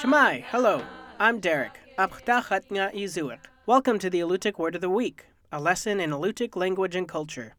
Cama'i, hello. I'm Derek. Welcome to the Alutiiq Word of the Week, a lesson in Alutiiq language and culture.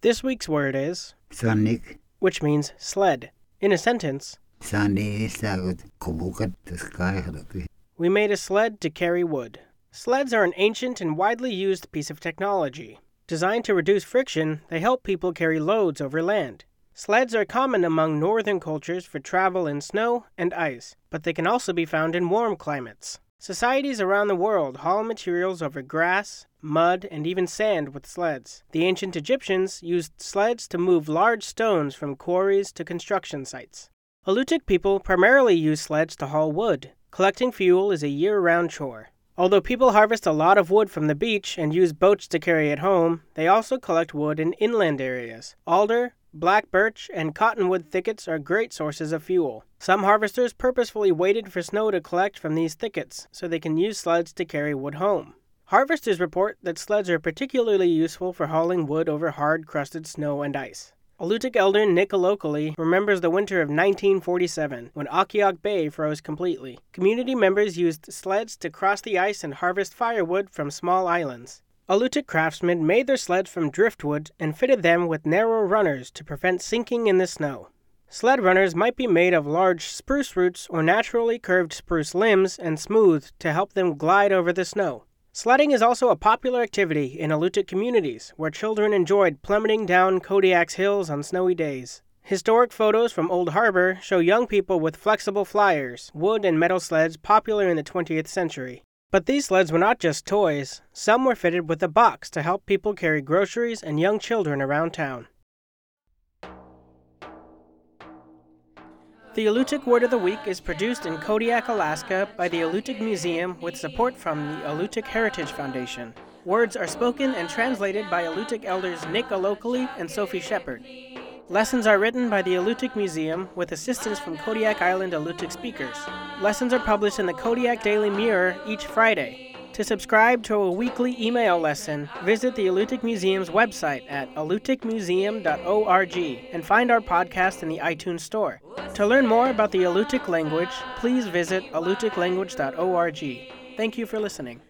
This week's word is Sanik which means sled. In a sentence, Sani Sagut Kubukat the we made a sled to carry wood. Sleds are an ancient and widely used piece of technology. Designed to reduce friction, they help people carry loads over land. Sleds are common among northern cultures for travel in snow and ice, but they can also be found in warm climates. Societies around the world haul materials over grass, mud, and even sand with sleds. The ancient Egyptians used sleds to move large stones from quarries to construction sites. Alutiiq people primarily use sleds to haul wood. Collecting fuel is a year round chore. Although people harvest a lot of wood from the beach and use boats to carry it home, they also collect wood in inland areas. Alder, black birch, and cottonwood thickets are great sources of fuel. Some harvesters purposefully waited for snow to collect from these thickets so they can use sleds to carry wood home. Harvesters report that sleds are particularly useful for hauling wood over hard crusted snow and ice. Alutiiq elder Nick Alokli remembers the winter of 1947 when Akiak Bay froze completely. Community members used sleds to cross the ice and harvest firewood from small islands. Alutiiq craftsmen made their sleds from driftwood and fitted them with narrow runners to prevent sinking in the snow. Sled runners might be made of large spruce roots or naturally curved spruce limbs and smoothed to help them glide over the snow. Sledding is also a popular activity in Alutiiq communities, where children enjoyed plummeting down Kodiak's hills on snowy days. Historic photos from Old Harbor show young people with flexible flyers, wood and metal sleds popular in the 20th century. But these sleds were not just toys, some were fitted with a box to help people carry groceries and young children around town. The Alutiiq Word of the Week is produced in Kodiak, Alaska by the Alutiiq Museum with support from the Alutiiq Heritage Foundation. Words are spoken and translated by Alutiiq elders Nick Alokli and Sophie Shepherd. Lessons are written by the Alutiiq Museum with assistance from Kodiak Island Alutiiq speakers. Lessons are published in the Kodiak Daily Mirror each Friday. To subscribe to a weekly email lesson, visit the Alutiiq Museum's website at alutiiqmuseum.org and find our podcast in the iTunes Store. To learn more about the Alutiiq language, please visit alutiiqlanguage.org. Thank you for listening.